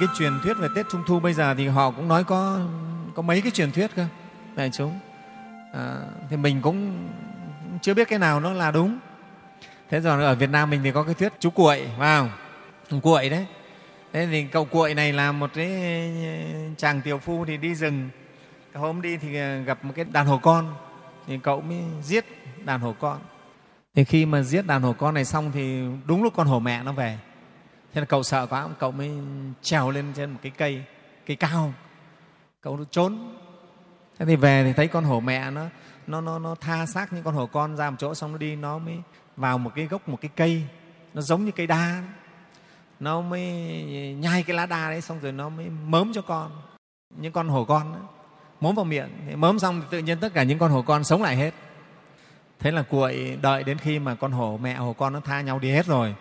cái truyền thuyết về tết trung thu bây giờ thì họ cũng nói có có mấy cái truyền thuyết cơ. Đại chúng à, thì mình cũng chưa biết cái nào nó là đúng. Thế rồi ở việt nam mình thì có cái thuyết chú cuội phải không? Cuội đấy. Thế thì cậu cuội này là một cái chàng tiểu phu thì đi rừng. Hôm đi thì gặp một cái đàn hổ con. Thì cậu mới giết đàn hổ con. Thì khi mà giết đàn hổ con này xong thì đúng lúc con hổ mẹ nó về thế là cậu sợ quá cậu mới trèo lên trên một cái cây cây cao. Cậu nó trốn. Thế thì về thì thấy con hổ mẹ nó nó nó, nó tha xác những con hổ con ra một chỗ xong nó đi nó mới vào một cái gốc một cái cây. Nó giống như cây đa. Nó mới nhai cái lá đa đấy xong rồi nó mới mớm cho con. Những con hổ con đó, mớm vào miệng. Mớm xong thì tự nhiên tất cả những con hổ con sống lại hết. Thế là cuội đợi đến khi mà con hổ mẹ hổ con nó tha nhau đi hết rồi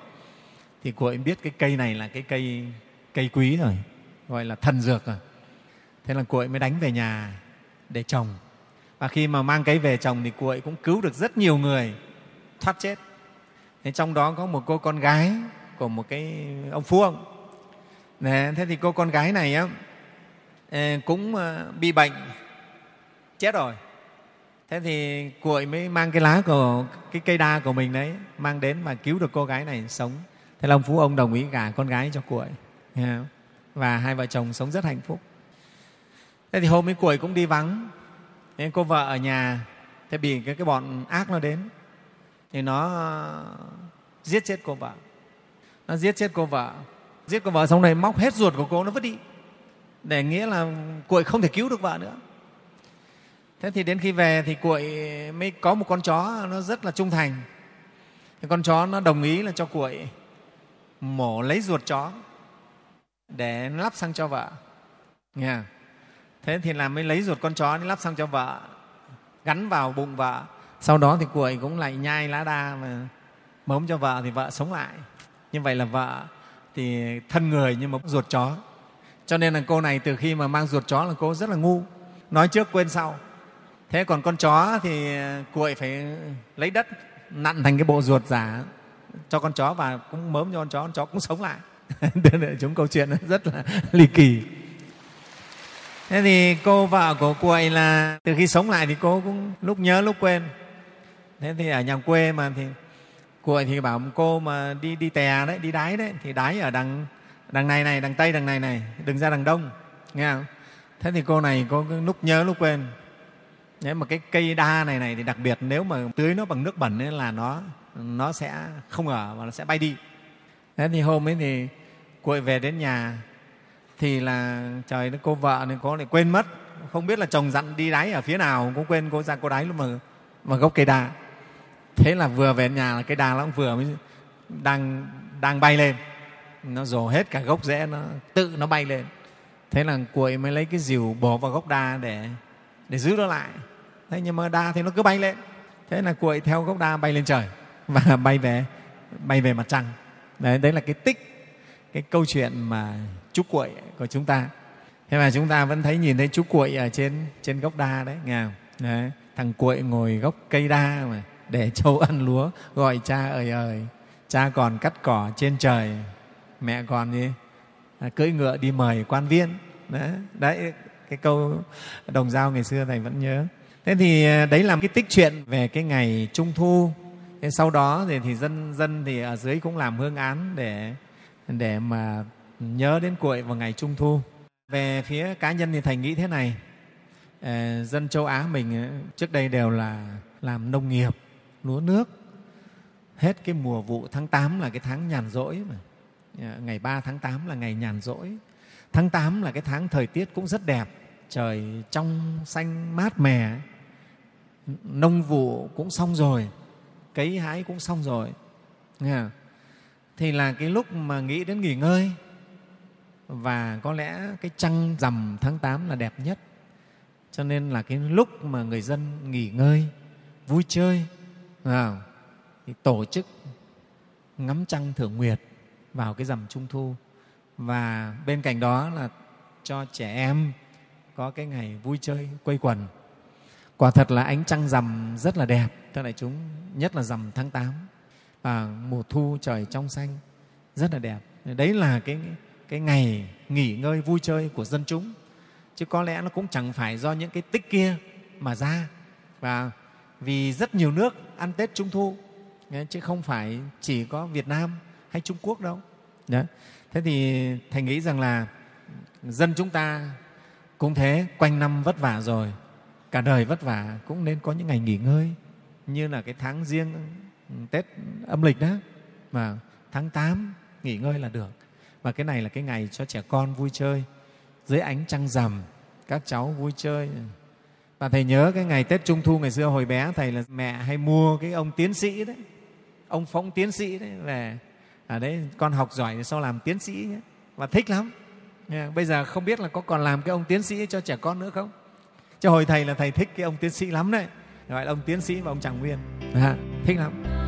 thì cuội biết cái cây này là cái cây cây quý rồi gọi là thần dược rồi. Thế là cuội mới đánh về nhà để trồng. Và khi mà mang cây về trồng thì cuội cũng cứu được rất nhiều người thoát chết. Thế trong đó có một cô con gái của một cái ông phú ông. Đấy, thế thì cô con gái này á, ờ, cũng ờ, bị bệnh chết rồi. Thế thì cuội mới mang cái lá của cái cây đa của mình đấy mang đến và cứu được cô gái này sống thế long phú ông đồng ý gả con gái cho cuội. Và hai vợ chồng sống rất hạnh phúc. Thế thì hôm ấy cuội cũng đi vắng. Nên cô vợ ở nhà thế bị cái, cái bọn ác nó đến. Thì nó uh, giết chết cô vợ. Nó giết chết cô vợ. Giết cô vợ xong này móc hết ruột của cô nó vứt đi. Để nghĩa là cuội không thể cứu được vợ nữa. Thế thì đến khi về thì cuội mới có một con chó nó rất là trung thành. Thì con chó nó đồng ý là cho cuội mổ lấy ruột chó để lắp xăng cho vợ. Nghe thế thì là mới lấy ruột con chó lắp xăng cho vợ, gắn vào bụng vợ. Sau đó thì cuội cũng lại nhai lá đa mà mớm cho vợ thì vợ sống lại. Như vậy là vợ thì thân người nhưng mà ruột chó. Cho nên là cô này từ khi mà mang ruột chó là cô rất là ngu. Nói trước quên sau. Thế còn con chó thì ờ, cuội phải lấy đất nặn thành cái bộ ruột giả cho con chó và cũng mớm cho con chó con chó cũng sống lại. Để chúng câu chuyện rất là ly kỳ. Thế thì cô vợ của cuội là từ khi sống lại thì cô cũng lúc nhớ lúc quên. Thế thì ở nhà quê mà thì cuội thì bảo cô mà đi đi tè đấy đi đái đấy thì đái ở đằng đằng này này đằng tây đằng này này đừng ra đằng đông nghe không? Thế thì cô này có lúc nhớ lúc quên. Nếu mà cái cây đa này này thì đặc biệt nếu mà tưới nó bằng nước bẩn ấy là nó nó sẽ không ở và nó sẽ bay đi. Thế thì hôm ấy thì cuội về đến nhà thì là trời nó cô vợ này, có lại quên mất. Không biết là chồng dặn đi đáy ở phía nào, cũng quên cô ra cô đáy lúc mà mà gốc cây đa. Thế là vừa về nhà là cây đa nó cũng vừa mới đang đang bay lên. Nó rổ hết cả gốc rễ, nó tự nó bay lên. Thế là cuội mới lấy cái dìu bỏ vào gốc đa để để giữ nó lại. Thế nhưng mà đa thì nó cứ bay lên. Thế là cuội theo gốc đa bay lên trời và bay về bay về mặt trăng. Đấy, đấy là cái tích cái câu chuyện mà chú cuội của chúng ta. Thế mà chúng ta vẫn thấy nhìn thấy chú cuội ở trên trên gốc đa đấy nghe không? Đấy, thằng cuội ngồi gốc cây đa mà để trâu ăn lúa gọi cha ơi ơi cha còn cắt cỏ trên trời mẹ còn gì? À, cưỡi ngựa đi mời quan viên. Đấy, đấy cái câu đồng dao ngày xưa thầy vẫn nhớ. Thế thì à, đấy là cái tích chuyện về cái ngày trung thu thế sau đó thì, thì dân dân thì ở dưới cũng làm hương án để để mà nhớ đến cuội vào ngày trung thu. Về phía cá nhân thì thầy nghĩ thế này. Ờ, dân châu á mình ờ, trước đây đều là làm nông nghiệp lúa nước. Hết cái mùa vụ tháng 8 là cái tháng nhàn rỗi mà. Ờ, ngày 3 tháng 8 là ngày nhàn rỗi. Tháng 8 là cái tháng thời tiết cũng rất đẹp. Trời trong xanh mát mẻ. Nông vụ cũng xong rồi cấy hái cũng xong rồi. Nghe thì là cái lúc mà nghĩ đến nghỉ ngơi và có lẽ cái trăng rằm tháng 8 là đẹp nhất. Cho nên là cái lúc mà người dân nghỉ ngơi vui chơi à, thì tổ chức ngắm trăng thưởng nguyệt vào cái rằm trung thu. Và bên cạnh đó là cho trẻ em có cái ngày vui chơi quây quần quả thật là ánh trăng rằm rất là đẹp. Thưa đại chúng, nhất là rằm tháng 8 và mùa thu trời trong xanh, rất là đẹp. Đấy là cái cái ngày nghỉ ngơi vui chơi của dân chúng. Chứ có lẽ nó cũng chẳng phải do những cái tích kia mà ra. Và vì rất nhiều nước ăn tết trung thu chứ không phải chỉ có việt nam hay trung quốc đâu. Đấy. thế thì thầy nghĩ rằng là dân chúng ta cũng thế, quanh năm vất vả rồi cả đời vất vả cũng nên có những ngày nghỉ ngơi. Như là cái tháng riêng ừ, tết âm lịch đó. Mà tháng 8 nghỉ ngơi là được. Và cái này là cái ngày cho trẻ con vui chơi. Dưới ánh trăng rằm, các cháu vui chơi. Và thầy nhớ cái ngày tết trung thu ngày xưa hồi bé, thầy là mẹ hay mua cái ông tiến sĩ đấy. Ông phóng tiến sĩ đấy về ở à đấy, con học giỏi thì sau làm tiến sĩ nhé. và thích lắm. Bây giờ không biết là có còn làm cái ông tiến sĩ cho trẻ con nữa không? Cho hồi thầy là thầy thích cái ông tiến sĩ lắm đấy. Gọi là ông tiến sĩ và ông tràng nguyên. À, thích lắm